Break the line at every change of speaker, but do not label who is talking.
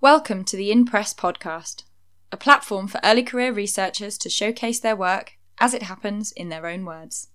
Welcome to the In Press podcast, a platform for early career researchers to showcase their work as it happens in their own words.